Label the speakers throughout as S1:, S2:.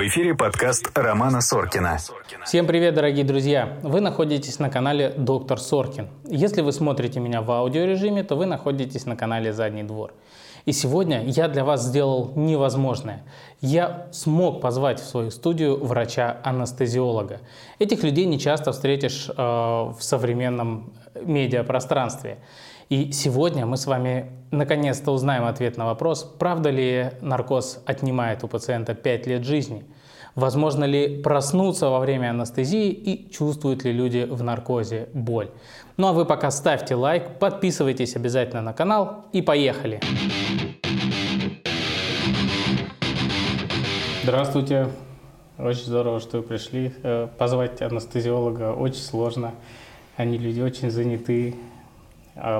S1: В эфире подкаст Романа Соркина.
S2: Всем привет, дорогие друзья! Вы находитесь на канале Доктор Соркин. Если вы смотрите меня в аудиорежиме, то вы находитесь на канале Задний двор. И сегодня я для вас сделал невозможное. Я смог позвать в свою студию врача-анестезиолога. Этих людей не часто встретишь э, в современном медиапространстве. И сегодня мы с вами наконец-то узнаем ответ на вопрос, правда ли наркоз отнимает у пациента 5 лет жизни. Возможно ли проснуться во время анестезии и чувствуют ли люди в наркозе боль. Ну а вы пока ставьте лайк, подписывайтесь обязательно на канал и поехали! Здравствуйте! Очень здорово, что вы пришли. Э, позвать анестезиолога очень сложно. Они люди очень заняты,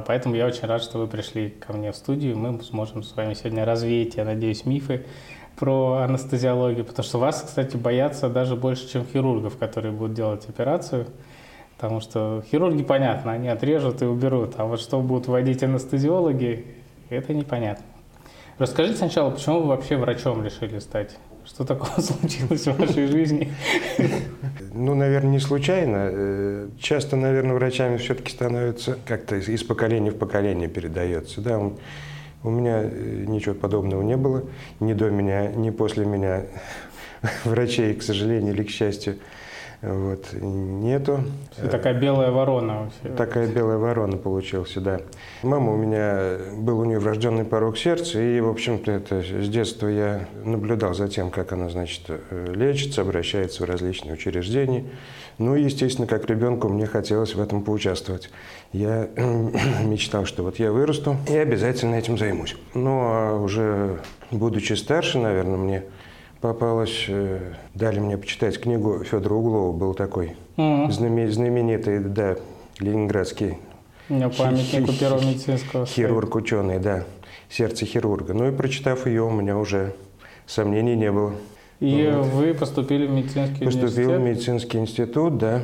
S2: поэтому я очень рад, что вы пришли ко мне в студию. Мы сможем с вами сегодня развеять, я надеюсь, мифы про анестезиологию, потому что вас, кстати, боятся даже больше, чем хирургов, которые будут делать операцию. Потому что хирурги, понятно, они отрежут и уберут, а вот что будут вводить анестезиологи, это непонятно. Расскажите сначала, почему вы вообще врачом решили стать? Что такого случилось в вашей жизни?
S3: Ну, наверное, не случайно. Э, часто, наверное, врачами все-таки становятся как-то из поколения в поколение передается. Да, у меня э, ничего подобного не было. Ни до меня, ни после меня врачей, к сожалению или к счастью. Вот, нету.
S2: Такая белая ворона вообще.
S3: Такая белая ворона получился, да. Мама у меня, был у нее врожденный порог сердца, и, в общем-то, это с детства я наблюдал за тем, как она, значит, лечится, обращается в различные учреждения. Ну и, естественно, как ребенку мне хотелось в этом поучаствовать. Я мечтал, что вот я вырасту и обязательно этим займусь. Ну, а уже будучи старше, наверное, мне попалась, э, дали мне почитать книгу Федора Углова, был такой mm-hmm. знаменитый, да, ленинградский
S2: у меня памятник у первого медицинского.
S3: Хирург, ученый, да. Сердце хирурга. Ну и прочитав ее, у меня уже сомнений не было.
S2: И вот. вы поступили в медицинский
S3: Поступил
S2: университет?
S3: Поступил в медицинский институт, да.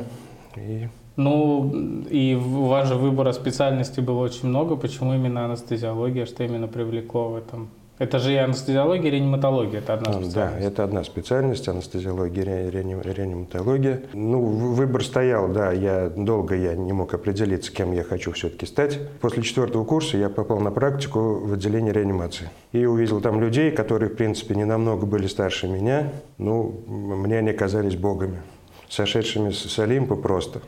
S2: И... Ну, и у вас же выбора специальности было очень много. Почему именно анестезиология? Что именно привлекло в этом? Это же и анестезиология, и реаниматология, это одна специальность.
S3: Да, это одна специальность, анестезиология, реаниматология. Ну, выбор стоял, да, я долго я не мог определиться, кем я хочу все-таки стать. После четвертого курса я попал на практику в отделение реанимации. И увидел там людей, которые, в принципе, не намного были старше меня. Ну, мне они казались богами, сошедшими с Олимпа просто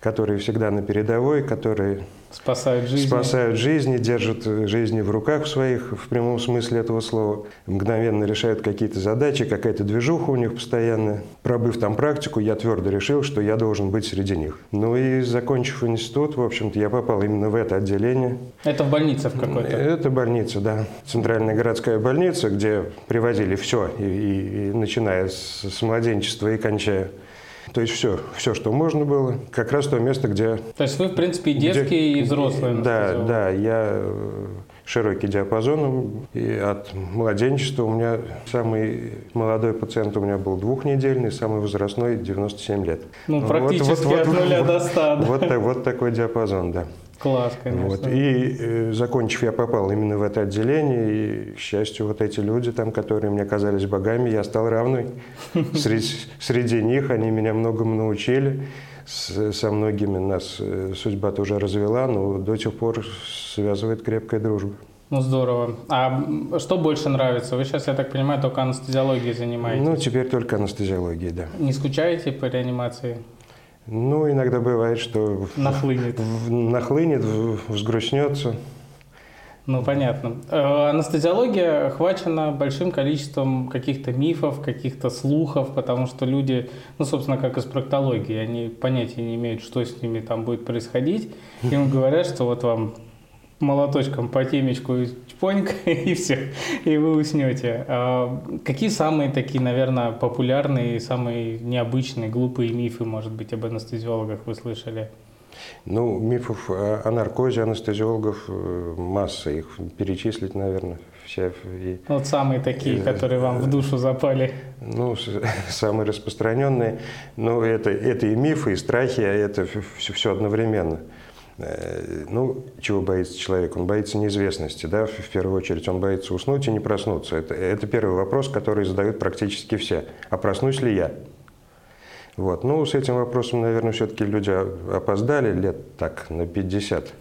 S3: которые всегда на передовой, которые
S2: спасают жизни,
S3: спасают жизни держат жизни в руках своих, в прямом смысле этого слова, мгновенно решают какие-то задачи, какая-то движуха у них постоянная. Пробыв там практику, я твердо решил, что я должен быть среди них. Ну и закончив институт, в общем-то, я попал именно в это отделение.
S2: Это в больнице в какой-то?
S3: Это больница, да. Центральная городская больница, где привозили все, и, и, и начиная с, с младенчества и кончая то есть все, все, что можно было. Как раз то место, где...
S2: То есть вы, в принципе, и детские, где, и взрослые.
S3: Да, да. Я э, широкий диапазон. И от младенчества у меня самый молодой пациент у меня был двухнедельный, самый возрастной 97 лет.
S2: Ну, практически вот, вот, от нуля вот, до 100. Да?
S3: Вот, вот такой диапазон, да.
S2: Класс, конечно.
S3: Вот. И э, закончив, я попал именно в это отделение, и, к счастью, вот эти люди там, которые мне казались богами, я стал равной. Среди, среди них они меня многому научили. С, со многими нас э, судьба тоже развела, но до сих пор связывает крепкая дружба.
S2: Ну, здорово. А что больше нравится? Вы сейчас, я так понимаю, только анестезиологией занимаетесь?
S3: Ну, теперь только анестезиологией, да.
S2: Не скучаете по реанимации?
S3: Ну, иногда бывает, что
S2: нахлынет,
S3: нахлынет взгрустнется.
S2: Ну, понятно. Э, анестезиология охвачена большим количеством каких-то мифов, каких-то слухов, потому что люди, ну, собственно, как и с проктологией, они понятия не имеют, что с ними там будет происходить. Им говорят, что вот вам молоточком по темечку и чпоньк, и все, и вы уснете. А какие самые такие, наверное, популярные, самые необычные, глупые мифы, может быть, об анестезиологах вы слышали?
S3: Ну, мифов о наркозе анестезиологов э, масса, их перечислить, наверное, все.
S2: И, вот самые такие, и, которые вам в душу запали.
S3: Ну, самые распространенные. Ну, это, это и мифы, и страхи, а это все, все одновременно. Э, ну, чего боится человек? Он боится неизвестности, да, в первую очередь он боится уснуть и не проснуться. Это, это первый вопрос, который задают практически все. А проснусь ли я? Вот. Ну, с этим вопросом, наверное, все-таки люди опоздали лет так на 50.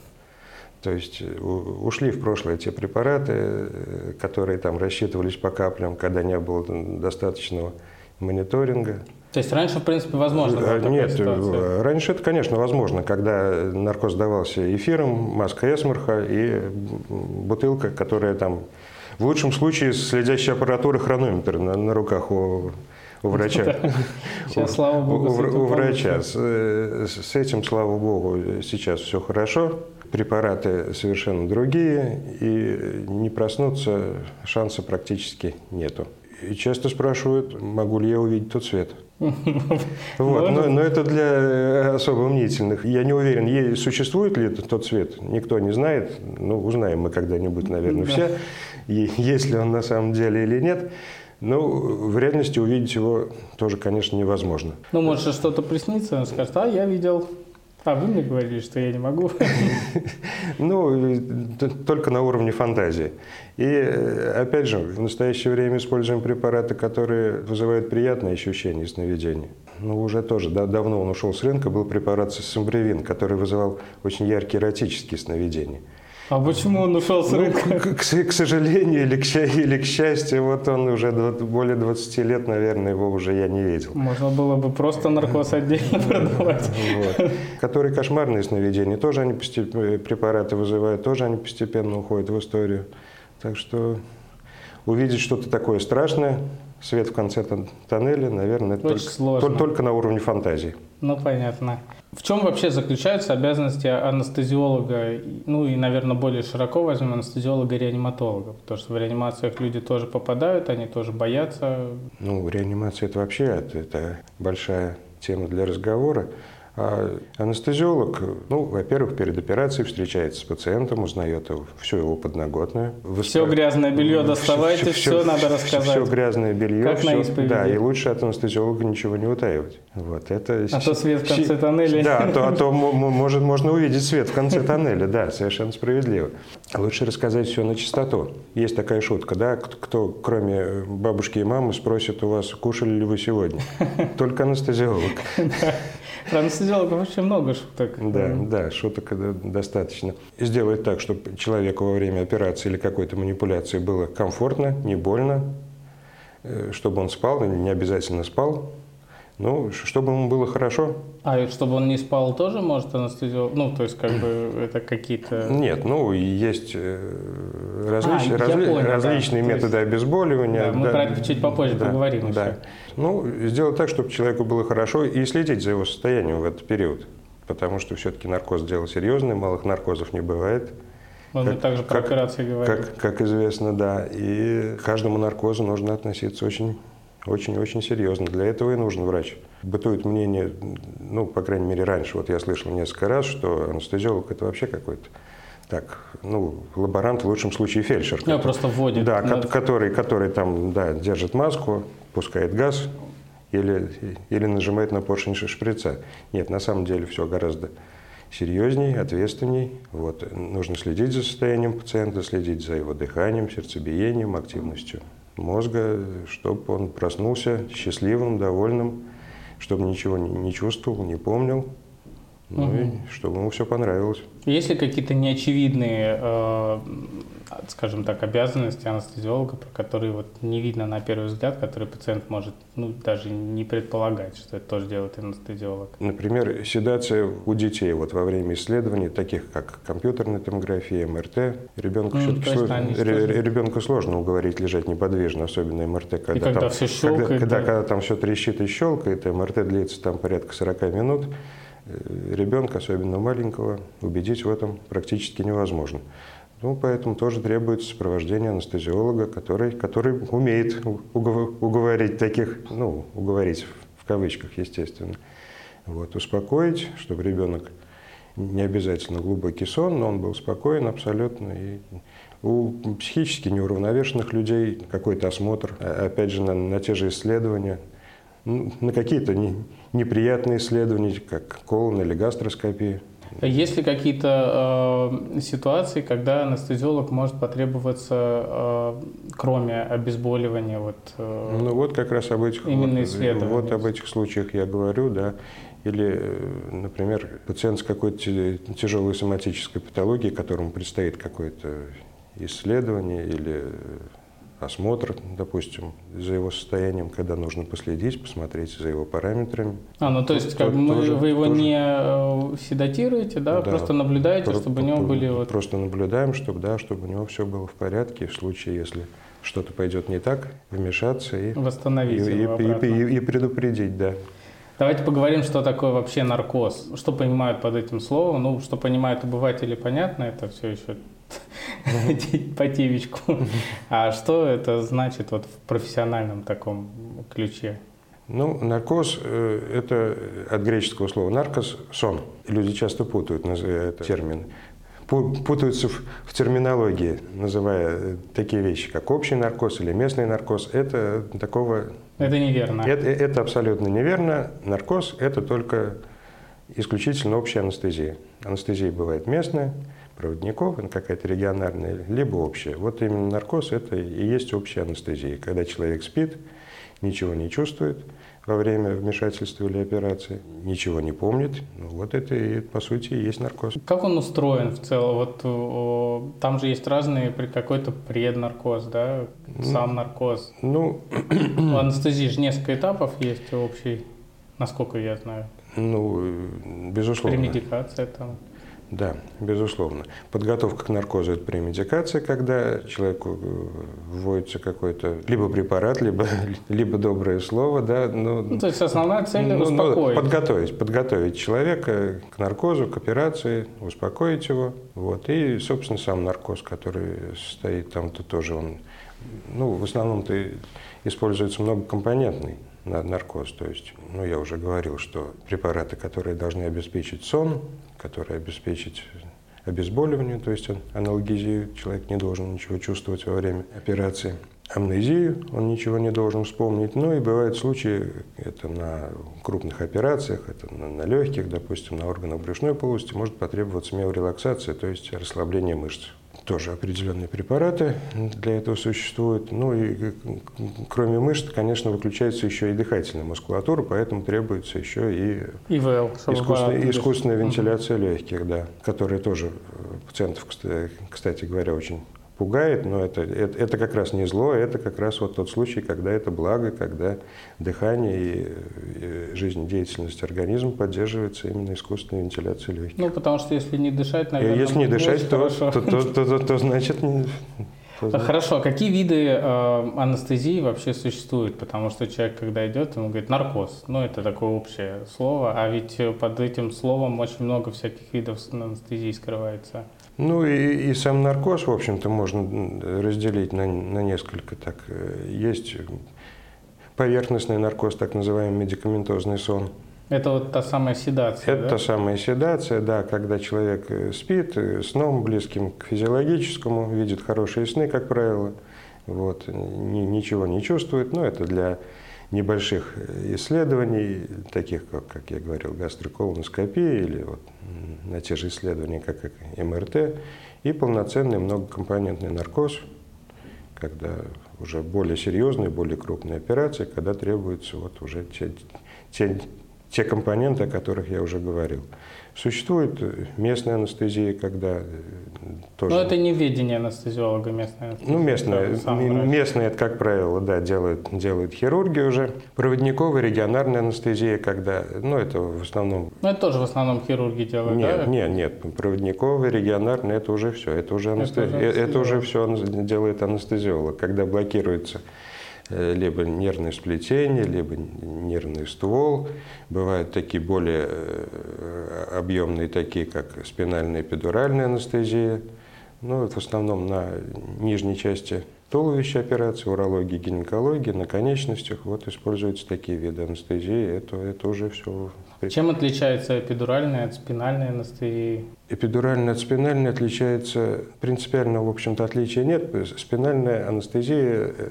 S3: То есть э, ушли в прошлое те препараты, э, которые там рассчитывались по каплям, когда не было достаточного мониторинга.
S2: То есть раньше, в принципе, возможно была
S3: Нет, ситуация? раньше это, конечно, возможно, когда наркоз давался эфиром, маска эсмарха и бутылка, которая там, в лучшем случае, следящая аппаратура хронометр на, на руках у, у врача.
S2: Сейчас, слава богу,
S3: у, врача. С этим, слава богу, сейчас все хорошо. Препараты совершенно другие, и не проснуться шанса практически нету. И часто спрашивают, могу ли я увидеть тот свет. Вот. Но, но это для э, особо мнительных. Я не уверен, существует ли тот цвет, никто не знает. Ну, узнаем мы когда-нибудь, наверное, все, есть ли он на самом деле или нет. Но в реальности увидеть его тоже, конечно, невозможно.
S2: Ну, может, что-то приснится, он скажет, а, я видел а вы мне говорили, что я не могу.
S3: Ну, только на уровне фантазии. И, э, опять же, в настоящее время используем препараты, которые вызывают приятные ощущения сновидения. Ну, уже тоже да, давно он ушел с рынка, был препарат Сомбревин, который вызывал очень яркие эротические сновидения.
S2: А почему он ушел с рынка? Ну,
S3: к, к, к сожалению или к, или к счастью, вот он уже более 20 лет, наверное, его уже я не видел.
S2: Можно было бы просто наркоз отдельно продавать.
S3: Вот. Которые кошмарные сновидения, тоже они постепенно, препараты вызывают, тоже они постепенно уходят в историю. Так что увидеть что-то такое страшное, свет в конце тоннеля, наверное, это только, только на уровне фантазии.
S2: Ну, понятно. В чем вообще заключаются обязанности анестезиолога, ну и, наверное, более широко возьмем анестезиолога-реаниматолога? Потому что в реанимациях люди тоже попадают, они тоже боятся.
S3: Ну, реанимация – это вообще это, это большая тема для разговора. А анестезиолог, ну, во-первых, перед операцией встречается с пациентом, узнает его, всю его подноготную.
S2: Все грязное белье доставайте, все, все, все надо рассказать.
S3: Все грязное белье. Как все, на исповеди. Да, и лучше от анестезиолога ничего не утаивать. Вот, это...
S2: А то свет в конце тоннеля.
S3: Да, а то, а то может, можно увидеть свет в конце тоннеля, да, совершенно справедливо. Лучше рассказать все на чистоту. Есть такая шутка, да, кто, кроме бабушки и мамы, спросит у вас, кушали ли вы сегодня? Только анестезиолог.
S2: Про анестезиологов очень много шуток.
S3: Да, да, шуток достаточно. Сделать так, чтобы человеку во время операции или какой-то манипуляции было комфортно, не больно, э, чтобы он спал, не обязательно спал, ну, чтобы ему было хорошо.
S2: А чтобы он не спал тоже может анестезиолог? Ну, то есть, как бы, это какие-то...
S3: Нет, ну, есть э, различ... а, разли... понял, различные да. методы есть... обезболивания.
S2: Да, мы да, про это чуть попозже да, поговорим да. еще.
S3: Ну, сделать так, чтобы человеку было хорошо и следить за его состоянием в этот период. Потому что все-таки наркоз дело серьезное, малых наркозов не бывает.
S2: Он как, также про как, операции говорит.
S3: Как, как известно, да. И к каждому наркозу нужно относиться очень очень-очень серьезно. Для этого и нужен врач. Бытует мнение, ну, по крайней мере, раньше, вот я слышал несколько раз, что анестезиолог – это вообще какой-то так, ну, лаборант, в лучшем случае фельдшер.
S2: Я просто вводит.
S3: Да, на... который, который там, да, держит маску, пускает газ или, или нажимает на поршень шприца. Нет, на самом деле все гораздо серьезней, ответственней. Вот. Нужно следить за состоянием пациента, следить за его дыханием, сердцебиением, активностью мозга, чтобы он проснулся счастливым, довольным, чтобы ничего не чувствовал, не помнил, ну угу. и чтобы ему все понравилось.
S2: Есть ли какие-то неочевидные, э, скажем так, обязанности анестезиолога, про которые вот не видно на первый взгляд, которые пациент может ну, даже не предполагать, что это тоже делает анестезиолог?
S3: Например, седация у детей вот во время исследований, таких как компьютерная томография, МРТ. Ребенку, mm, все сложно, ребенку сложно уговорить лежать неподвижно, особенно МРТ,
S2: когда, и когда там, все щелкает.
S3: Когда, когда, когда там все трещит и щелкает, МРТ длится там порядка 40 минут. Э, ребенка, особенно маленького, убедить в этом практически невозможно. Ну, поэтому тоже требуется сопровождение анестезиолога, который, который умеет уговорить таких, ну, уговорить в кавычках, естественно. Вот, успокоить, чтобы ребенок не обязательно глубокий сон, но он был спокоен абсолютно. И у психически неуравновешенных людей какой-то осмотр, а, опять же, на, на те же исследования, на какие-то не, неприятные исследования, как колон или гастроскопия.
S2: Есть ли какие-то э, ситуации, когда анестезиолог может потребоваться, э, кроме обезболивания, вот, э,
S3: Ну вот как раз об этих,
S2: Именно
S3: вот, вот об этих случаях я говорю, да. Или, э, например, пациент с какой-то тяжелой соматической патологией, которому предстоит какое-то исследование или э, осмотр, допустим, за его состоянием, когда нужно последить, посмотреть за его параметрами.
S2: А, ну то есть как бы
S3: тоже-
S2: вы его
S3: тоже.
S2: не э, седатируете, да,
S3: Да.
S2: просто наблюдаете,
S3: Про-
S2: чтобы у него были вот...
S3: Просто наблюдаем, чтобы, да, чтобы у него все было в порядке, и в случае, если что-то пойдет не так, вмешаться и, и,
S2: Восстановить
S3: и-
S2: его
S3: и-
S2: обратно.
S3: и- и предупредить, да.
S2: Давайте поговорим, что такое вообще наркоз. Что понимают под этим словом? Ну, что понимают обыватели, понятно, это все еще по тивичку. А что это значит вот в профессиональном таком ключе?
S3: Ну, наркоз э, – это от греческого слова наркос – сон. Люди часто путают наз- этот термин. Пу- Путаются в, в терминологии, называя э, такие вещи, как общий наркоз или местный наркоз. Это такого
S2: Это неверно.
S3: Это, это абсолютно неверно. Наркоз – это только исключительно общая анестезия. Анестезия бывает местная, проводников, какая-то региональная, либо общая. Вот именно наркоз – это и есть общая анестезия. Когда человек спит, ничего не чувствует во время вмешательства или операции, ничего не помнит. Ну, вот это и, по сути, и есть наркоз.
S2: Как он устроен в целом? Вот о, там же есть разные, какой-то преднаркоз, да, сам наркоз.
S3: Ну,
S2: У анестезии же несколько этапов есть общий, насколько я знаю.
S3: ну, э, безусловно.
S2: Премедикация там.
S3: Да, безусловно. Подготовка к наркозу – это премедикация, когда человеку э, вводится какой-то либо препарат, либо, либо доброе слово, да, ну,
S2: Ну, то есть основная цель
S3: ну, ну,
S2: успокоить.
S3: подготовить, подготовить человека к наркозу, к операции, успокоить его. Вот. И, собственно, сам наркоз, который стоит там-то тоже, он, ну, в основном-то используется многокомпонентный на- наркоз. То есть, ну, я уже говорил, что препараты, которые должны обеспечить сон, которые обеспечить обезболивание, то есть аналгезию, человек не должен ничего чувствовать во время операции. Амнезию он ничего не должен вспомнить. Ну и бывают случаи, это на крупных операциях, это на, на легких, допустим, на органах брюшной полости, может потребоваться миорелаксация, то есть расслабление мышц. Тоже определенные препараты для этого существуют. Ну и э, кроме мышц, конечно, выключается еще и дыхательная мускулатура, поэтому требуется еще и
S2: ИВЛ.
S3: Искусственная, искусственная вентиляция легких, да, которая тоже э, пациентов, кста- кстати говоря, очень пугает, но это, это, это как раз не зло, это как раз вот тот случай, когда это благо, когда дыхание и, и жизнедеятельность организма поддерживается именно искусственной вентиляцией легких.
S2: Ну, потому что если не дышать, наверное,
S3: Если не дышать, то,
S2: хорошо.
S3: то, то, то- то- то значит... не- то
S2: Хорошо, а какие виды э, анестезии вообще существуют? Потому что человек, когда идет, ему говорит наркоз. Ну, это такое общее слово, а ведь э, под этим словом очень много всяких видов анестезии скрывается.
S3: Ну и, и сам наркоз, в общем-то, можно разделить на, на несколько. Так, э, есть поверхностный наркоз, так называемый медикаментозный сон.
S2: Это вот та самая седация,
S3: Это
S2: да?
S3: та самая седация, да, когда человек э, спит э, сном близким к физиологическому, видит хорошие сны, как правило, вот, ни- ничего не чувствует. Но это для небольших э, исследований, таких, как, как я говорил, гастроколоноскопия или вот на те же исследования, как МРТ, и полноценный многокомпонентный наркоз, когда уже более серьезные, более крупные операции, когда требуются вот уже те, те, те компоненты, о которых я уже говорил. Существует местная анестезия, когда э, тоже...
S2: Но это не ведение анестезиолога местная анестезия.
S3: Ну, местная,
S2: это
S3: местная, это, как правило, да, делают, делают хирурги уже. Проводниковая регионарная анестезия, когда, ну, это в основном...
S2: Ну, это тоже в основном хирурги делают,
S3: Нет,
S2: да?
S3: нет, нет, проводниковая, регионарная, это уже все, это уже, анесте-
S2: уже
S3: э, это уже
S2: анестезиолог.
S3: все делает анестезиолог, когда блокируется либо нервное сплетение, либо нервный ствол. Бывают такие более э, объемные, такие как спинальная эпидуральная анестезия. Ну, это в основном на нижней части туловища операции, урологии, гинекологии, на конечностях. Вот используются такие виды анестезии. Это, это уже все.
S2: Чем отличается эпидуральная от спинальной анестезии?
S3: Эпидуральная от спинальной отличается, принципиально, в общем-то, отличия нет. Спинальная анестезия э,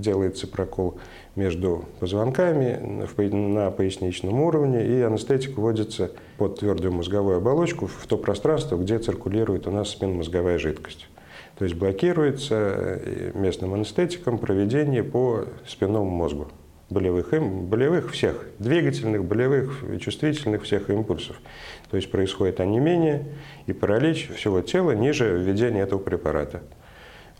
S3: делается прокол между позвонками на поясничном уровне, и анестетик вводится под твердую мозговую оболочку в то пространство, где циркулирует у нас спинномозговая жидкость. То есть блокируется э, местным анестетиком проведение по спинному мозгу болевых, болевых всех, двигательных, болевых, чувствительных всех импульсов. То есть происходит онемение и паралич всего тела ниже введения этого препарата.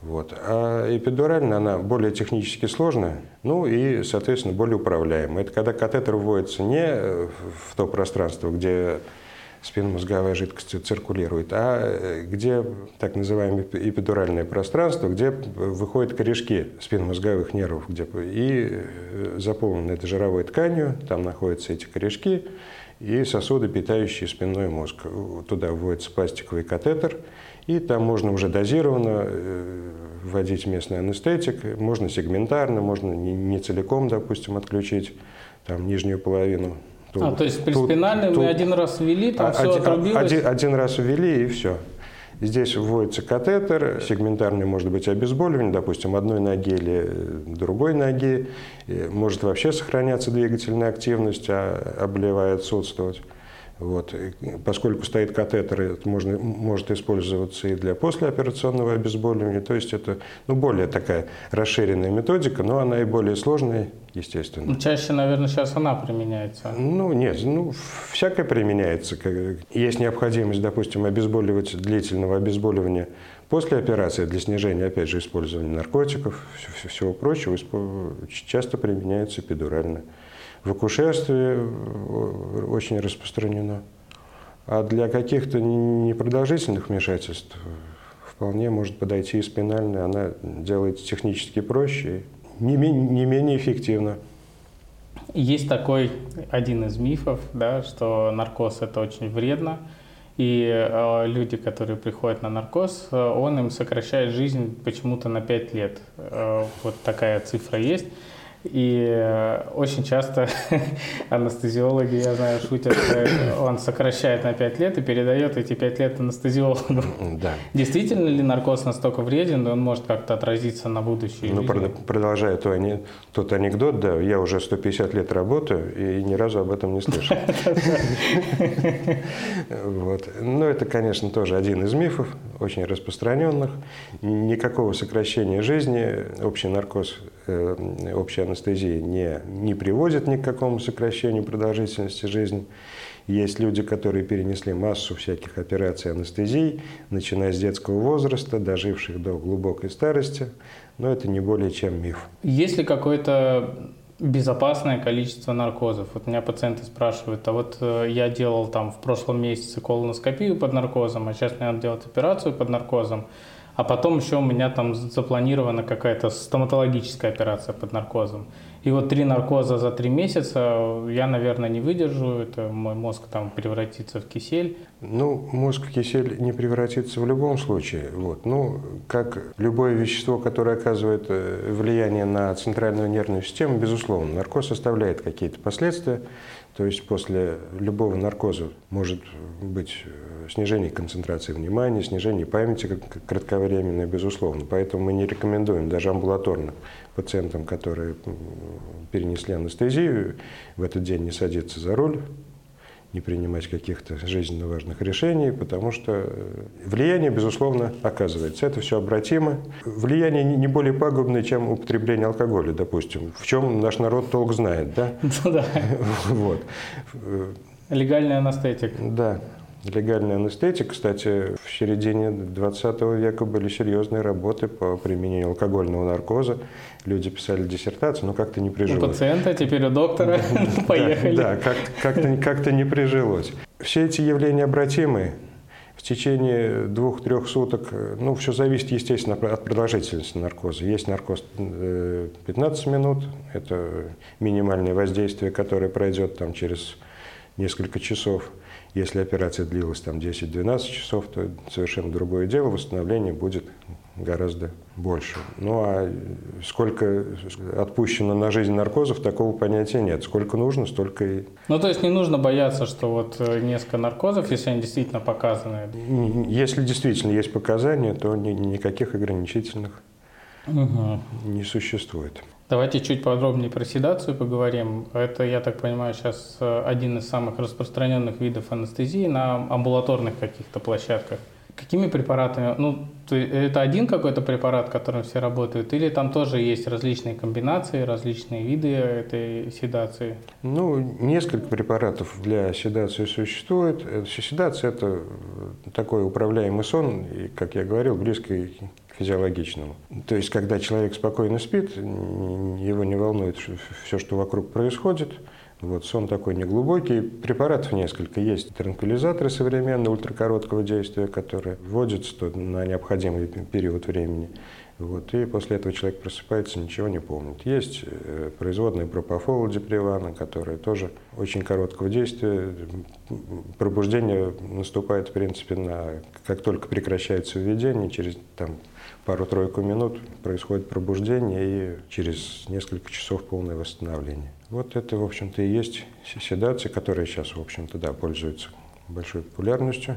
S3: Вот. А эпидурально она более технически сложная, ну и, соответственно, более управляемая. Это когда катетер вводится не в то пространство, где спинномозговая жидкость циркулирует, а э, где так называемое эпидуральное пространство, где выходят корешки спинномозговых нервов, где и э, заполнено это жировой тканью, там находятся эти корешки и сосуды, питающие спинной мозг. Туда вводится пластиковый катетер, и там можно уже дозированно э, вводить местный анестетик, можно сегментарно, можно не целиком, допустим, отключить там нижнюю половину
S2: а, то есть при спинальной мы один раз ввели, там один, все отрубилось?
S3: Один, один раз ввели и все. Здесь вводится катетер, сегментарный может быть обезболивание, допустим, одной ноги или другой ноги. Может вообще сохраняться двигательная активность, а обливая отсутствовать. Вот. Поскольку стоит катетер, это можно, может использоваться и для послеоперационного обезболивания. То есть это ну, более такая расширенная методика, но она и более сложная, естественно.
S2: Ну, чаще, наверное, сейчас она применяется.
S3: Ну, нет, ну, всякое применяется. Есть необходимость, допустим, обезболивать длительного обезболивания после операции для снижения, опять же, использования наркотиков, всего прочего, часто применяется эпидурально в акушерстве э, очень распространено. А для каких-то непродолжительных вмешательств вполне может подойти и спинальная. Она делает технически проще не, не менее эффективно.
S2: Есть такой один из мифов, да, что наркоз это очень вредно. И э, люди, которые приходят на наркоз, э, он им сокращает жизнь почему-то на 5 лет. Э, вот такая цифра есть. И э, очень часто анестезиологи, я знаю, шутят, он сокращает на 5 лет и передает эти 5 лет анестезиологу. Да. Действительно ли наркоз настолько вреден, и он может как-то отразиться на будущее?
S3: Ну, продолжая то, тот анекдот, да, я уже 150 лет работаю и ни разу об этом не слышал. Вот. Но это, конечно, тоже один из мифов, очень распространенных. Никакого сокращения жизни, общий наркоз, э, общая анестезия не, не приводит ни к какому сокращению продолжительности жизни. Есть люди, которые перенесли массу всяких операций анестезий, начиная с детского возраста, доживших до глубокой старости, но это не более чем миф.
S2: Есть ли какое-то безопасное количество наркозов. Вот меня пациенты спрашивают, а вот э, я делал там в прошлом месяце колоноскопию под наркозом, а сейчас мне надо делать операцию под наркозом. А потом еще у меня там запланирована какая-то стоматологическая операция под наркозом. И вот три наркоза за три месяца я, наверное, не выдержу. Это мой мозг там превратится в кисель.
S3: Ну, мозг кисель не превратится в любом случае. Вот. Ну, как любое вещество, которое оказывает э, влияние на центральную нервную систему, безусловно, наркоз оставляет какие-то последствия. То есть после любого наркоза может быть э, снижение концентрации внимания, снижение памяти кратковременное, безусловно. Поэтому мы не рекомендуем даже амбулаторно пациентам, которые перенесли анестезию, в этот день не садиться за руль, не принимать каких-то жизненно важных решений, потому что э, влияние, безусловно, оказывается. Это все обратимо. Влияние не более пагубное, чем употребление алкоголя, допустим, в чем наш народ толк знает, да?
S2: Ну да.
S3: Вот.
S2: Легальный анестетик.
S3: Да. Легальный анестетик, кстати, в середине 20 века были серьезные работы по применению алкогольного наркоза. Люди писали диссертацию, но как-то не прижилось.
S2: У пациента, теперь у доктора. Поехали.
S3: Да, как-то не прижилось. Все эти явления обратимы. В течение двух-трех суток, ну, все зависит, естественно, от продолжительности наркоза. Есть наркоз 15 э, минут, это минимальное воздействие, которое пройдет там через несколько часов. Если операция длилась там 10-12 часов, то совершенно другое дело, восстановление будет гораздо больше. Ну а сколько отпущено на жизнь наркозов, такого понятия нет. Сколько нужно, столько и...
S2: Ну то есть не нужно бояться, что вот э, несколько наркозов, если они действительно показаны?
S3: Если действительно есть показания, то ни, никаких ограничительных
S2: Угу.
S3: не существует.
S2: Давайте чуть подробнее про седацию поговорим. Это, я так понимаю, сейчас э, один из самых распространенных видов анестезии на амбулаторных каких-то площадках. Какими препаратами? Ну, это один какой-то препарат, которым все работают, или там тоже есть различные комбинации, различные виды этой седации?
S3: Ну, несколько препаратов для седации существует. Э, седация – это такой управляемый сон, и, как я говорил, близкий физиологичному. То есть, когда человек спокойно спит, его не волнует все, что вокруг происходит, вот, сон такой неглубокий. Препаратов несколько. Есть транквилизаторы современные, ультракороткого действия, которые вводятся на необходимый период времени. Вот, и после этого человек просыпается, ничего не помнит. Есть э, производные пропофола депривана, которые тоже очень короткого действия. Пробуждение наступает, в принципе, на, как только прекращается введение, через там, пару-тройку минут происходит пробуждение и через несколько часов полное восстановление. Вот это, в общем-то, и есть седация, которая сейчас, в общем-то, да, пользуется большой популярностью.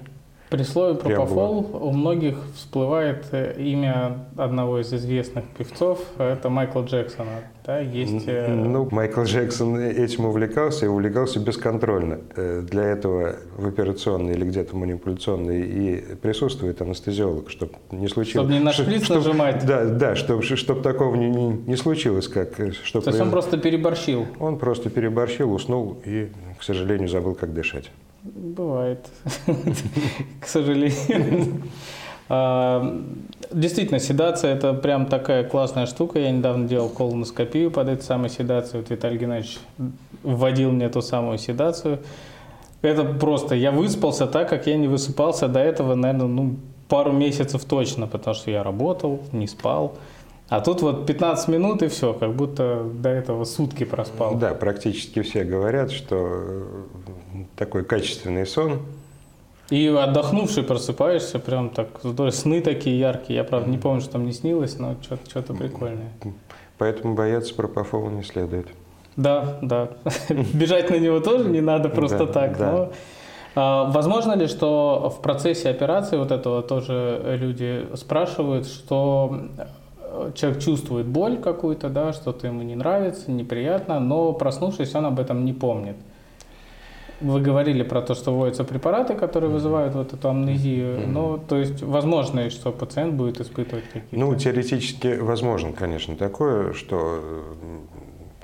S2: При слове пропофол у многих всплывает э, имя одного из известных певцов, это Майкл Джексон. Да, есть... Э,
S3: ну, Майкл Джексон этим увлекался и увлекался бесконтрольно. Э, для этого в операционной или где-то манипуляционной и присутствует анестезиолог, чтобы не случилось...
S2: Чтобы не на шприц
S3: чтоб,
S2: нажимать.
S3: Да, да, чтобы, чтобы такого не, не, не случилось. Как,
S2: что То есть он просто переборщил?
S3: Он просто переборщил, уснул и, к сожалению, забыл, как дышать.
S2: Бывает, к сожалению. А, действительно, седация – это прям такая классная штука. Я недавно делал колоноскопию под этой самой седацией. Вот Виталий Геннадьевич вводил мне ту самую седацию. Это просто, я выспался так, как я не высыпался до этого, наверное, ну, пару месяцев точно, потому что я работал, не спал. А тут вот 15 минут и все, как будто до этого сутки проспал.
S3: Да, практически все говорят, что такой качественный сон.
S2: И отдохнувший просыпаешься, прям так, сны такие яркие. Я, правда, не помню, что там не снилось, но что-то, прикольное.
S3: Поэтому бояться пропофола не следует.
S2: Да, да. Бежать на него тоже не надо просто так. Но а, Возможно ли, что в процессе операции вот этого тоже люди спрашивают, что человек чувствует боль какую-то, да, что-то ему не нравится, неприятно, но проснувшись, он об этом не помнит. Вы говорили про то, что вводятся препараты, которые вызывают вот эту амнезию. Mm-hmm. Ну, то есть возможно, что пациент будет испытывать какие-то...
S3: Ну, теоретически возможно, конечно, такое, что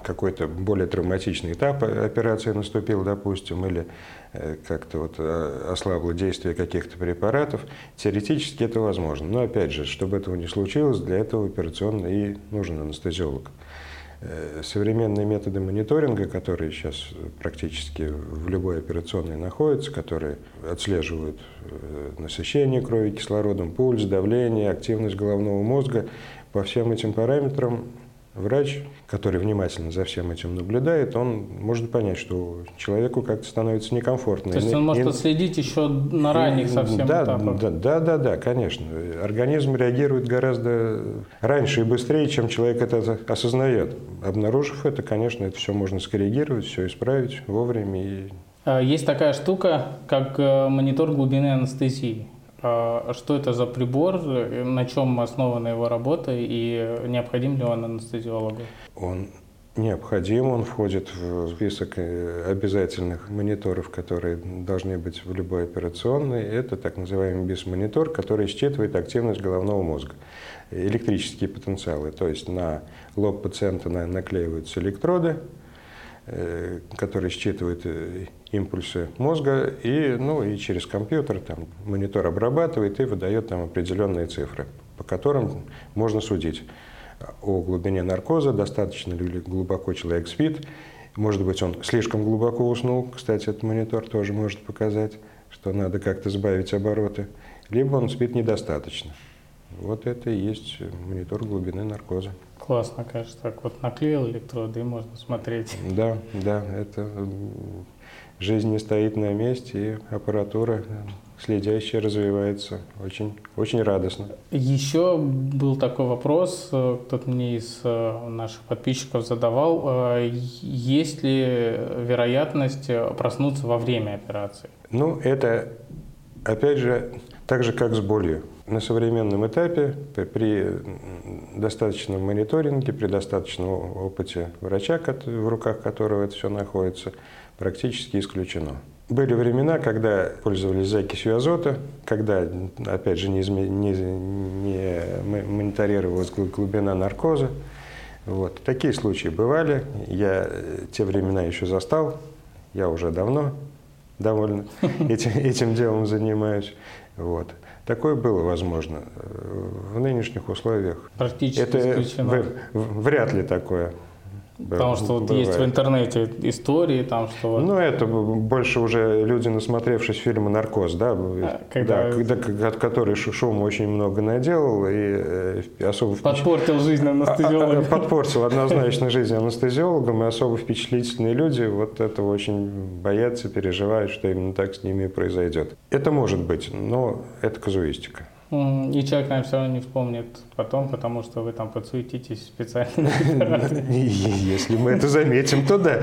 S3: какой-то более травматичный этап операции наступил, допустим, или э, как-то вот э, ослабло действие каких-то препаратов, теоретически это возможно. Но опять же, чтобы этого не случилось, для этого операционно и нужен анестезиолог. Э, современные методы мониторинга, которые сейчас практически в любой операционной находятся, которые отслеживают насыщение крови кислородом, пульс, давление, активность головного мозга, по всем этим параметрам Врач, который внимательно за всем этим наблюдает, он может понять, что человеку как-то становится некомфортно.
S2: То есть он может отследить еще на ранних совсем
S3: да,
S2: этапах?
S3: Да, да, да, да, конечно. Организм реагирует гораздо раньше и быстрее, чем человек это осознает. Обнаружив это, конечно, это все можно скоррегировать, все исправить вовремя. И...
S2: А, есть такая штука, как э, монитор глубины анестезии. А что это за прибор, на чем основана его работа и необходим ли он анестезиологу?
S3: Он необходим, он входит в список э, обязательных мониторов, которые должны быть в любой операционной. Это так называемый бис-монитор, который считывает активность головного мозга, электрические потенциалы. То есть на лоб пациента наклеиваются электроды, Э, который считывает э, импульсы мозга, и, ну, и через компьютер там, монитор обрабатывает и выдает там определенные цифры, по которым можно судить о глубине наркоза, достаточно ли глубоко человек спит. Может быть, он слишком глубоко уснул, кстати, этот монитор тоже может показать, что надо как-то сбавить обороты, либо он спит недостаточно. Вот это и есть монитор глубины наркоза.
S2: Классно, конечно, так вот наклеил электроды и можно смотреть.
S3: Да, да, это жизнь не стоит на месте, и аппаратура следящая развивается. Очень, очень радостно.
S2: Еще был такой вопрос, э, кто-то мне из э, наших подписчиков задавал. Э, есть ли вероятность проснуться во время операции?
S3: Ну, это опять же, так же, как с болью. На современном этапе при достаточном мониторинге, при достаточном опыте врача, в руках которого это все находится, практически исключено. Были времена, когда пользовались закисью азота, когда, опять же, не, изме... не, не мониторировалась глубина наркоза. Вот. Такие случаи бывали. Я те времена еще застал. Я уже давно довольно этим, этим делом занимаюсь. Вот. Такое было возможно. В нынешних условиях
S2: Практически
S3: это
S2: исключено.
S3: вряд ли такое
S2: Потому что вот есть в интернете истории, там что...
S3: Ну, это больше уже люди, насмотревшись фильма «Наркоз», да, а, когда... Да, когда, который шума очень много наделал и э, особо...
S2: Подпортил жизнь анестезиологам. А, а,
S3: подпортил однозначно жизнь анестезиологам, и особо впечатлительные люди вот этого очень боятся, переживают, что именно так с ними произойдет. Это может быть, но это казуистика.
S2: И человек, наверное, все равно не вспомнит потом, потому что вы там подсуетитесь специально.
S3: Если мы это заметим, то да.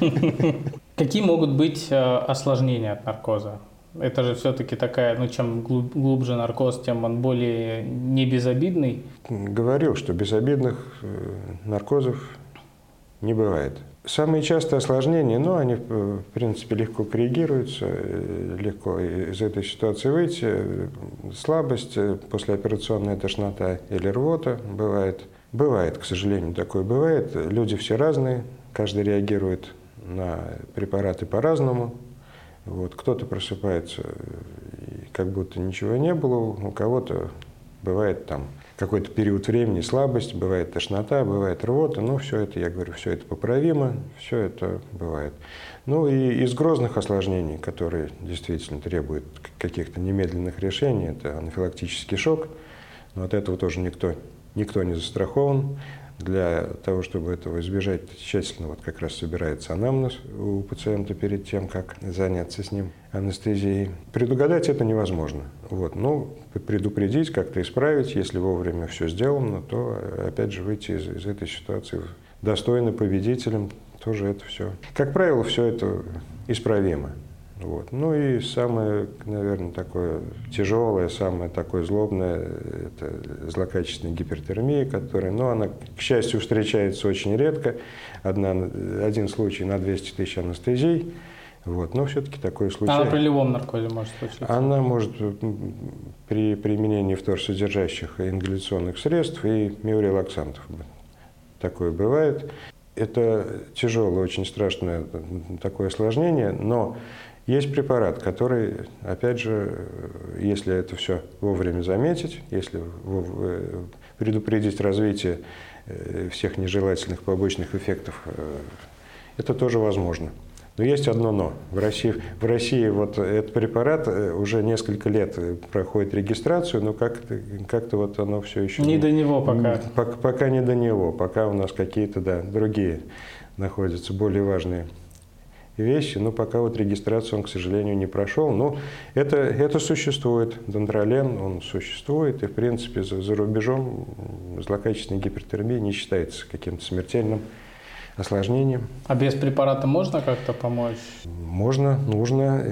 S2: Какие могут быть э, осложнения от наркоза? Это же все-таки такая, ну чем глубже наркоз, тем он более не безобидный.
S3: Говорил, что безобидных э, наркозов не бывает. Самые частые осложнения, ну, они, в принципе, легко коррегируются, э, легко из этой ситуации выйти. Слабость, э, послеоперационная тошнота или рвота бывает. Бывает, к сожалению, такое бывает. Люди все разные, каждый реагирует на препараты по-разному. Вот, кто-то просыпается, как будто ничего не было, у кого-то бывает там какой-то период времени слабость, бывает тошнота, бывает рвота, но все это, я говорю, все это поправимо, все это бывает. Ну и из грозных осложнений, которые действительно требуют каких-то немедленных решений, это анафилактический шок, но от этого тоже никто, никто не застрахован. Для того, чтобы этого избежать, тщательно вот как раз собирается анамнез у пациента перед тем, как заняться с ним анестезией. Предугадать это невозможно. Вот. Но ну, предупредить, как-то исправить, если вовремя все сделано, то опять же выйти из, из этой ситуации достойно победителем, тоже это все. Как правило, все это исправимо. Вот. Ну и самое, наверное, такое тяжелое, самое такое злобное, это злокачественная гипертермия, которая, ну, она, к счастью, встречается очень редко. Одна, один случай на 200 тысяч анестезий. Вот. Но все-таки такое случай.
S2: Она при любом наркозе может случиться?
S3: Она может при применении вторсодержащих ингаляционных средств и миорелаксантов. Такое бывает. Это тяжелое, очень страшное такое осложнение, но есть препарат, который, опять же, если это все вовремя заметить, если э, предупредить развитие э, всех нежелательных побочных эффектов, э, это тоже возможно. Но есть одно но. В России, в России вот этот препарат уже несколько лет проходит регистрацию, но как-то как вот оно все еще...
S2: Не, не до него пока.
S3: Пока, пока не до него, пока у нас какие-то, да, другие находятся более важные вещи, но пока вот регистрацию он, к сожалению, не прошел. Но это, это существует, дендролен, он существует, и, в принципе, за, за рубежом злокачественная гипертермия не считается каким-то смертельным осложнением.
S2: А без препарата можно как-то помочь?
S3: Можно, нужно.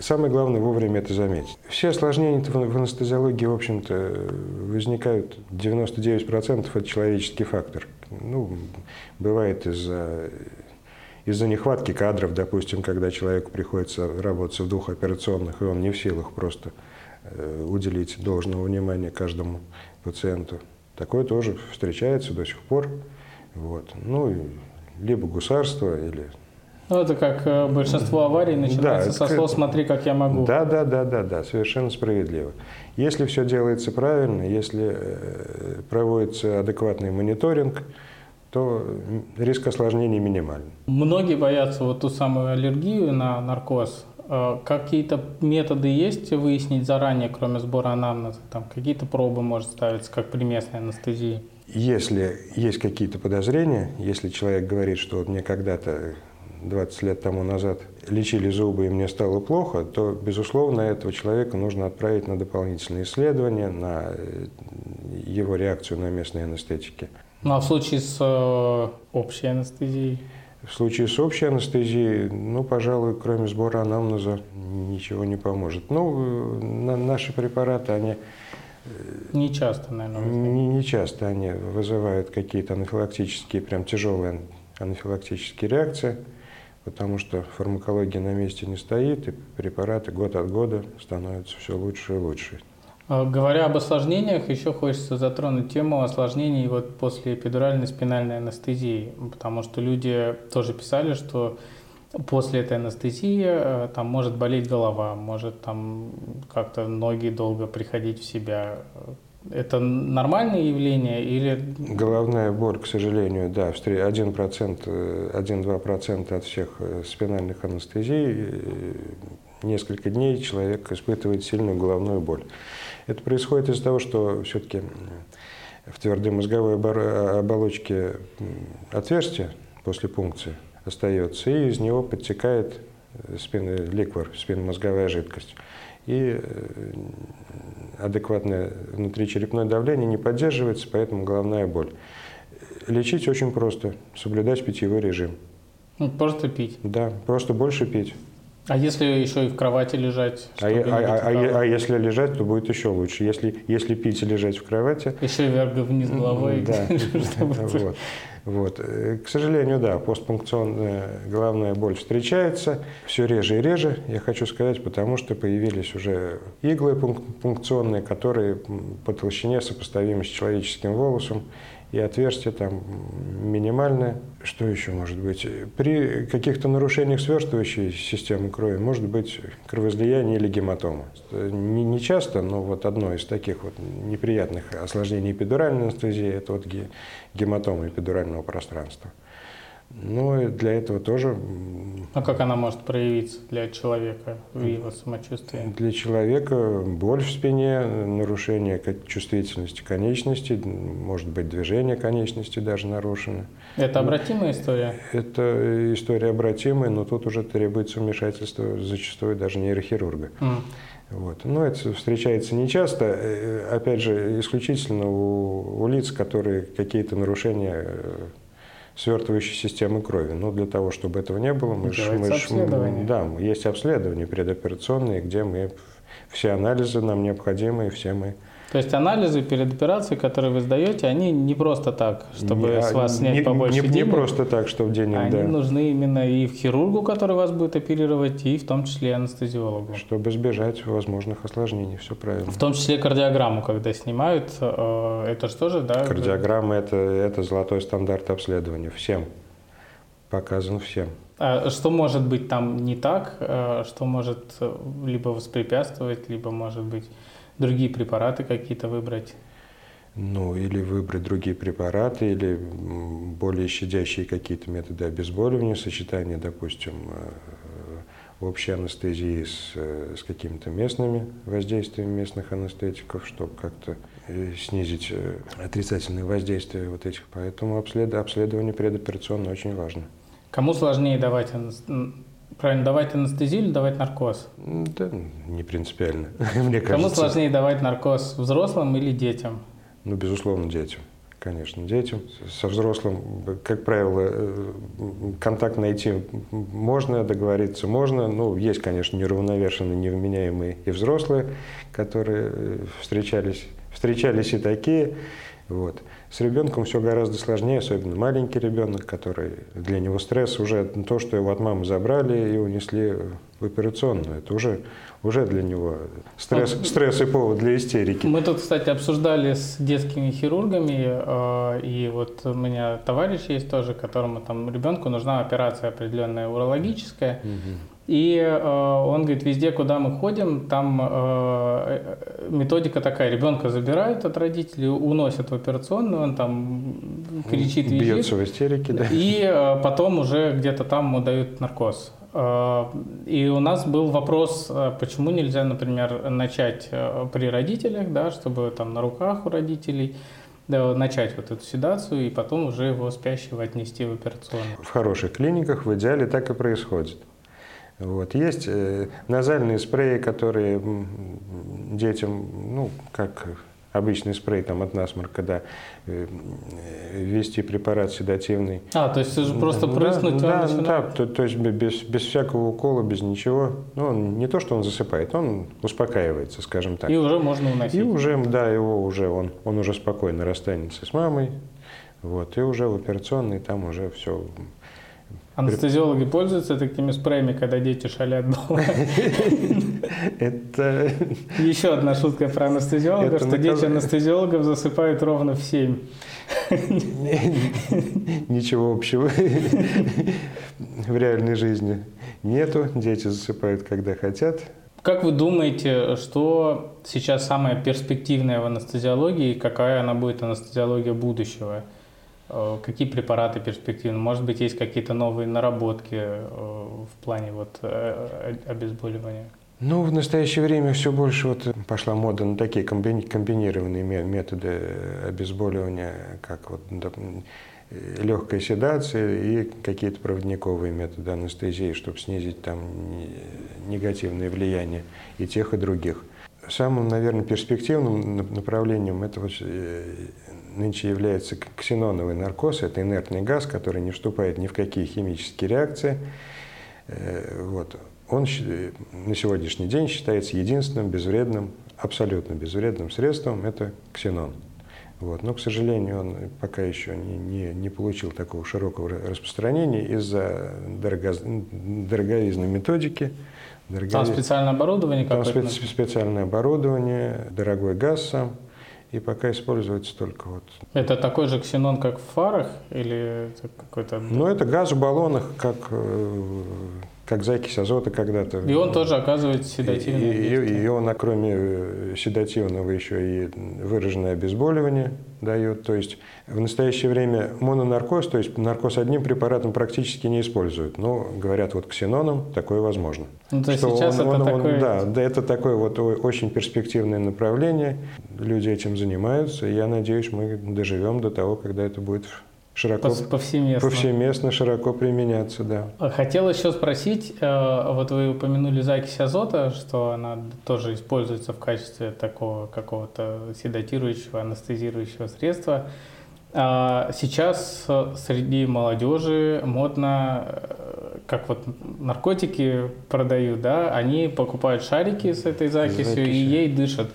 S3: Самое главное вовремя это заметить. Все осложнения в анестезиологии, в общем-то, возникают 99% это человеческий фактор. Ну, бывает из-за из-за нехватки кадров, допустим, когда человеку приходится работать в двух операционных, и он не в силах просто э, уделить должного внимания каждому пациенту. Такое тоже встречается до сих пор. Вот. Ну, либо гусарство, или
S2: ну, это как э, большинство аварий начинается да, со слов «смотри, как я могу».
S3: Да, да, да, да, да, совершенно справедливо. Если все делается правильно, если э, проводится адекватный мониторинг, то риск осложнений минимален.
S2: Многие боятся вот ту самую аллергию на наркоз. Э, какие-то методы есть выяснить заранее, кроме сбора анамнеза? Там какие-то пробы может ставиться, как при местной анестезии?
S3: Если есть какие-то подозрения, если человек говорит, что вот мне когда-то 20 лет тому назад лечили зубы и мне стало плохо, то, безусловно, этого человека нужно отправить на дополнительные исследования, на э, его реакцию на местные анестетики.
S2: Ну а в случае с э, общей анестезией?
S3: В случае с общей анестезией, ну, пожалуй, кроме сбора анамнеза, ничего не поможет. Ну, на, наши препараты, они
S2: не часто, наверное.
S3: Не, не часто они вызывают какие-то анафилактические, прям тяжелые анафилактические реакции, потому что фармакология на месте не стоит, и препараты год от года становятся все лучше и лучше.
S2: А, говоря об осложнениях, еще хочется затронуть тему осложнений вот после эпидуральной спинальной анестезии, потому что люди тоже писали, что после этой анестезии э, там может болеть голова, может там как-то ноги долго приходить в себя. Это нормальное явление или...
S3: Головная боль, к сожалению, да, 1%, 1-2% э, от всех э, спинальных анестезий несколько дней человек испытывает сильную головную боль. Это происходит из-за того, что все-таки в твердой мозговой оболочке отверстие после пункции остается, и из него подтекает э, спин, ликвор, спинномозговая жидкость. И э, адекватное внутричерепное давление не поддерживается, поэтому головная боль. Лечить очень просто, соблюдать питьевой режим.
S2: Ну, просто пить?
S3: Да, просто больше пить.
S2: А если еще и в кровати лежать?
S3: А, а, а, а, а если лежать, то будет еще лучше. Если, если пить и лежать в кровати...
S2: Еще вверх вниз головой.
S3: Да. вот. Э, к сожалению, да, постпункционная головная боль встречается все реже и реже, я хочу сказать, потому что появились уже иглы пункционные, которые по толщине сопоставимы с человеческим волосом, и отверстие там минимальное. Что еще может быть? При каких-то нарушениях сверстывающей системы крови может быть кровоизлияние или гематома. Не, не часто, но вот одно из таких вот неприятных осложнений эпидуральной анестезии – это вот гематома эпидурального пространства. Ну и для этого тоже...
S2: А как она может проявиться для человека в его самочувствии?
S3: Для человека боль в спине, нарушение чувствительности конечностей, может быть движение конечности даже нарушено.
S2: Это обратимая история?
S3: Это история обратимая, но тут уже требуется вмешательство зачастую даже нейрохирурга. Mm. Вот. Но это встречается нечасто, э, опять же, исключительно у, у лиц, которые какие-то нарушения э, свертывающей системы крови. Но для того, чтобы этого не было, мы,
S2: ж, мы, ж,
S3: да, есть обследования предоперационные, где мы все анализы нам необходимые, все мы
S2: то есть анализы перед операцией, которые вы сдаете, они не просто так, чтобы не, с вас снять не, побольше
S3: не,
S2: денег.
S3: Не просто так, что в денег,
S2: Они
S3: да.
S2: нужны именно и в хирургу, который вас будет оперировать, и в том числе анестезиологу.
S3: Чтобы избежать возможных осложнений, все правильно.
S2: В том числе кардиограмму, когда снимают, э, это что же, да?
S3: Кардиограмма это, это золотой стандарт обследования. Всем. Показан всем.
S2: А что может быть там не так, э, что может э, либо воспрепятствовать, либо может быть другие препараты какие-то выбрать?
S3: Ну, или выбрать другие препараты, или более щадящие какие-то методы обезболивания, сочетание, допустим, э, общей анестезии с, э, с какими-то местными воздействиями местных анестетиков, чтобы как-то снизить отрицательные воздействия вот этих. Поэтому обследование предоперационно очень важно.
S2: Кому сложнее давать Правильно, давать анестезию или давать наркоз?
S3: Да, не принципиально, мне
S2: кажется. Кому сложнее давать наркоз, взрослым или детям?
S3: Ну, безусловно, детям. Конечно, детям. Со взрослым, как правило, э, контакт найти можно, договориться можно. Ну, есть, конечно, неравновешенные, невменяемые и взрослые, которые э, встречались, встречались и такие. Вот. С ребенком все гораздо сложнее, особенно маленький ребенок, который для него стресс уже то, что его от мамы забрали и унесли в операционную. Это уже, уже для него стресс, вот, стресс и повод для истерики.
S2: Мы тут, кстати, обсуждали с детскими хирургами, э, и вот у меня товарищ есть тоже, которому там ребенку нужна операция определенная урологическая. Угу. И э, он говорит, везде, куда мы ходим, там э, методика такая, ребенка забирают от родителей, уносят в операционную, он там кричит.
S3: Бьется в истерике, да.
S2: И э, потом уже где-то там ему дают наркоз. Э, и у нас был вопрос, э, почему нельзя, например, начать э, при родителях, да, чтобы там на руках у родителей, да, начать вот эту седацию и потом уже его спящего отнести в операционную.
S3: В хороших клиниках в идеале так и происходит. Вот. Есть назальные спреи, которые детям, ну, как обычный спрей там, от насморка, да, э, ввести препарат седативный.
S2: А, то есть же просто прыснуть
S3: да, да, да, то, то есть без, без всякого укола, без ничего. Ну, он, не то, что он засыпает, он успокаивается, скажем так.
S2: И уже можно уносить.
S3: И уже, да, его уже, он, он уже спокойно расстанется с мамой, вот, и уже в операционной там уже все
S2: Анестезиологи пользуются такими спреями, когда дети шалят дома?
S3: Это...
S2: Еще одна шутка про анестезиологов, что дети анестезиологов засыпают ровно в 7.
S3: Ничего общего в реальной жизни нету. Дети засыпают, когда хотят.
S2: Как вы думаете, что сейчас самое перспективное в анестезиологии и какая она будет анестезиология будущего? Э, какие препараты перспективны? Может быть, есть какие-то новые наработки э, в плане вот э, обезболивания?
S3: Ну, в настоящее время все больше вот пошла мода на такие комбинированные методы обезболивания, как вот легкая седация и какие-то проводниковые методы анестезии, чтобы снизить там негативное влияние и тех, и других. Самым, наверное, перспективным направлением это вот нынче является ксеноновый наркоз. Это инертный газ, который не вступает ни в какие химические реакции. Э, вот. Он на сегодняшний день считается единственным безвредным, абсолютно безвредным средством – это ксенон. Вот. Но, к сожалению, он пока еще не, не, не получил такого широкого распространения из-за дорого, дороговизны методики.
S2: Дороговиз... Там специальное оборудование
S3: Там спе- специальное оборудование, дорогой газ сам – и пока используется только вот.
S2: Это такой же ксенон, как в фарах, или это какой-то?
S3: Ну, это газ в баллонах, как э, как закись азота когда-то.
S2: И он тоже оказывает седативное
S3: и, и, и он, кроме э, седативного, еще и выраженное обезболивание дает. То есть в настоящее время мононаркоз, то есть наркоз одним препаратом практически не используют. Но, говорят, вот ксеноном такое возможно.
S2: Ну, то что сейчас он, это он, такое...
S3: да, да, это такое вот очень перспективное направление. Люди этим занимаются. И я надеюсь, мы доживем до того, когда это будет широко, повсеместно. повсеместно, широко применяться, да.
S2: Хотел еще спросить, э, вот вы упомянули закись азота, что она тоже используется в качестве такого какого-то седатирующего, анестезирующего средства. А сейчас среди молодежи модно, э, как вот наркотики продают, да, они покупают шарики с этой закисью Закись. и ей дышат.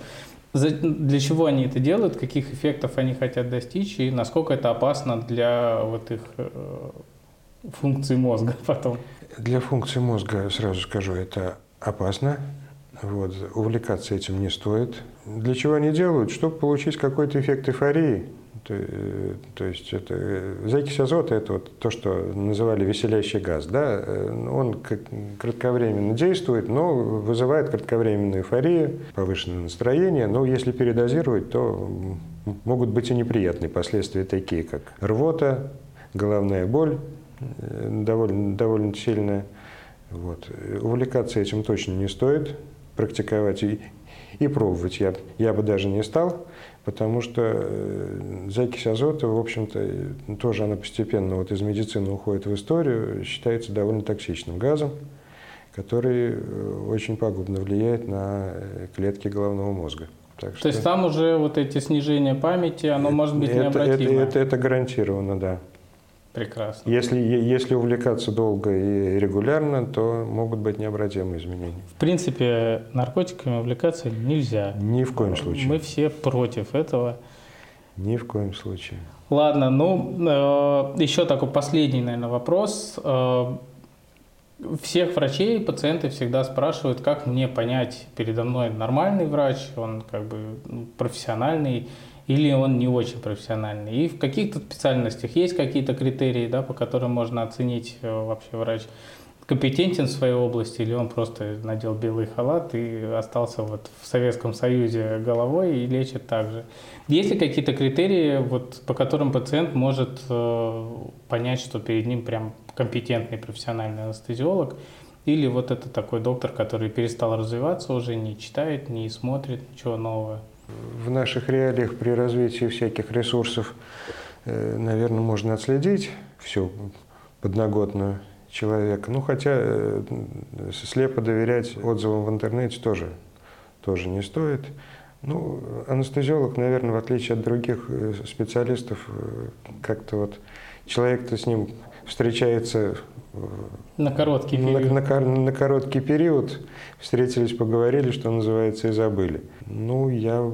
S2: Для чего они это делают, каких эффектов они хотят достичь и насколько это опасно для вот их э, функций мозга потом?
S3: Для функций мозга, сразу скажу, это опасно. Вот, увлекаться этим не стоит. Для чего они делают? Чтобы получить какой-то эффект эйфории. То, то есть это, закись азота – это вот то, что называли веселящий газ. Да? Он кратковременно действует, но вызывает кратковременную эйфорию, повышенное настроение. Но если передозировать, то могут быть и неприятные последствия, такие как рвота, головная боль довольно, довольно сильная. Вот. Увлекаться этим точно не стоит, практиковать и, и пробовать я, я бы даже не стал потому что э, закись азота, в общем-то, тоже она постепенно вот из медицины уходит в историю, считается довольно токсичным газом, который э, очень пагубно влияет на э, клетки головного мозга.
S2: Так То что... есть там уже вот эти снижения памяти, оно это, может быть необратимо?
S3: Это, это, это гарантированно, да.
S2: Прекрасно.
S3: Если, если увлекаться долго и регулярно, то могут быть необратимые изменения.
S2: В принципе, наркотиками увлекаться нельзя.
S3: Ни в коем случае.
S2: Мы все против этого.
S3: Ни в коем случае.
S2: Ладно, ну, э, еще такой последний, наверное, вопрос. Э, всех врачей пациенты всегда спрашивают, как мне понять, передо мной нормальный врач, он как бы ну, профессиональный, или он не очень профессиональный. И в каких-то специальностях есть какие-то критерии, да, по которым можно оценить э, вообще врач компетентен в своей области, или он просто надел белый халат и остался вот в Советском Союзе головой и лечит так же. Есть ли какие-то критерии, вот, по которым пациент может э, понять, что перед ним прям компетентный профессиональный анестезиолог, или вот это такой доктор, который перестал развиваться уже, не читает, не смотрит ничего нового?
S3: В наших реалиях при развитии всяких ресурсов, э, наверное, можно отследить всю подноготную человека. Ну, хотя э, слепо доверять отзывам в интернете тоже, тоже не стоит. Ну, анестезиолог, наверное, в отличие от других э, специалистов, как-то вот человек-то с ним встречается э,
S2: На короткий
S3: на,
S2: период.
S3: на кор- на короткий период, встретились, поговорили, что называется, и забыли. Ну, я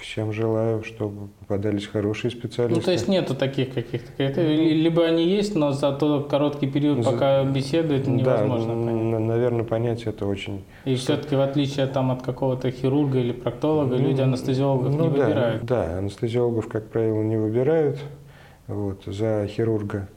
S3: всем желаю, чтобы попадались хорошие специалисты.
S2: Ну, то есть нету таких каких-то критерий. Либо они есть, но за тот короткий период,
S3: За-
S2: пока беседуют, невозможно
S3: да,
S2: понять.
S3: наверное, понять это очень...
S2: И все-таки в отличие там, от какого-то хирурга или проктолога, люди анестезиологов
S3: Ну
S2: не
S3: да,
S2: выбирают.
S3: Да, анестезиологов, как правило, не выбирают. Вот, за хирурга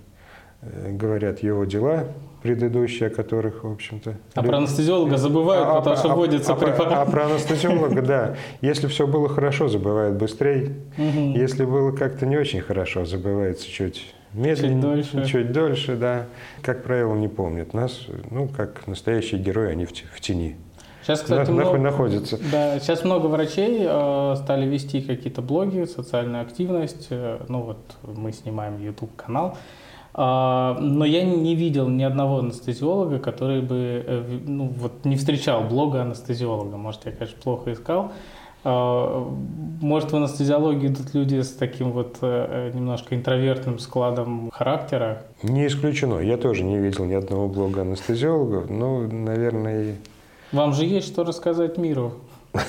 S3: говорят его дела предыдущие, о которых, в общем-то...
S2: А про анестезиолога забывают,
S3: А- а
S2: потому
S3: про-
S2: что
S3: а-
S2: вводится
S3: а
S2: препарат.
S3: А про анестезиолога, да. Если все было хорошо, забывают быстрее. Если было как-то не очень хорошо, забывается чуть медленнее,
S2: дольше.
S3: чуть дольше, да. Как правило, не помнят нас. Ну, как настоящие герои, они в, в тени.
S2: Сейчас, кстати,
S3: На-
S2: много,
S3: находятся.
S2: да, сейчас много врачей э, стали вести какие-то блоги, социальную активность. Э, ну вот мы снимаем YouTube канал. А, но я не видел ни одного анестезиолога, который бы э, ну, вот не встречал блога анестезиолога. Может, я, конечно, плохо искал. А, Может, в анестезиологию идут люди с таким вот э, немножко интровертным складом характера.
S3: Не исключено. Я тоже не видел ни одного блога анестезиологов. Ну, наверное,
S2: Вам же есть что рассказать миру.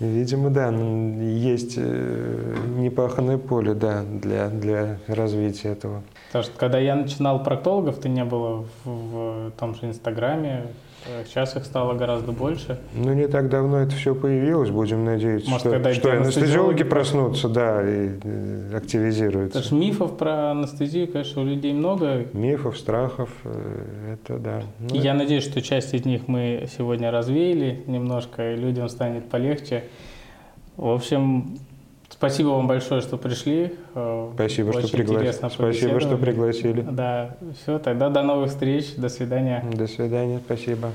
S3: Видимо, да, н- есть э, непаханное поле, да, для, для развития этого.
S2: Потому что когда я начинал проктологов, ты не было в, в том же Инстаграме. Э, Сейчас их стало гораздо больше.
S3: Ну, не так давно это все появилось, будем надеяться,
S2: Может,
S3: что,
S2: когда
S3: что анестезиологи проснутся, да, и э, активизируются.
S2: Потому что мифов про анестезию, конечно, у людей много.
S3: Мифов, страхов, э, это да. Ну,
S2: И я надеюсь, что часть из них мы сегодня развеяли немножко, и людям станет полегче. В общем, спасибо вам большое, что пришли.
S3: Спасибо, что,
S2: Очень
S3: пригла-
S2: интересно
S3: Спасибо, что пригласили.
S2: Да, все, тогда до новых встреч, до свидания.
S3: До свидания, спасибо.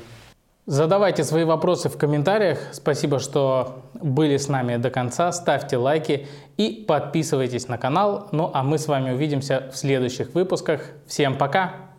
S2: Задавайте свои вопросы в комментариях. Спасибо, что были с нами до конца. Ставьте лайки и подписывайтесь на канал. Ну а мы с вами увидимся в следующих выпусках. Всем пока!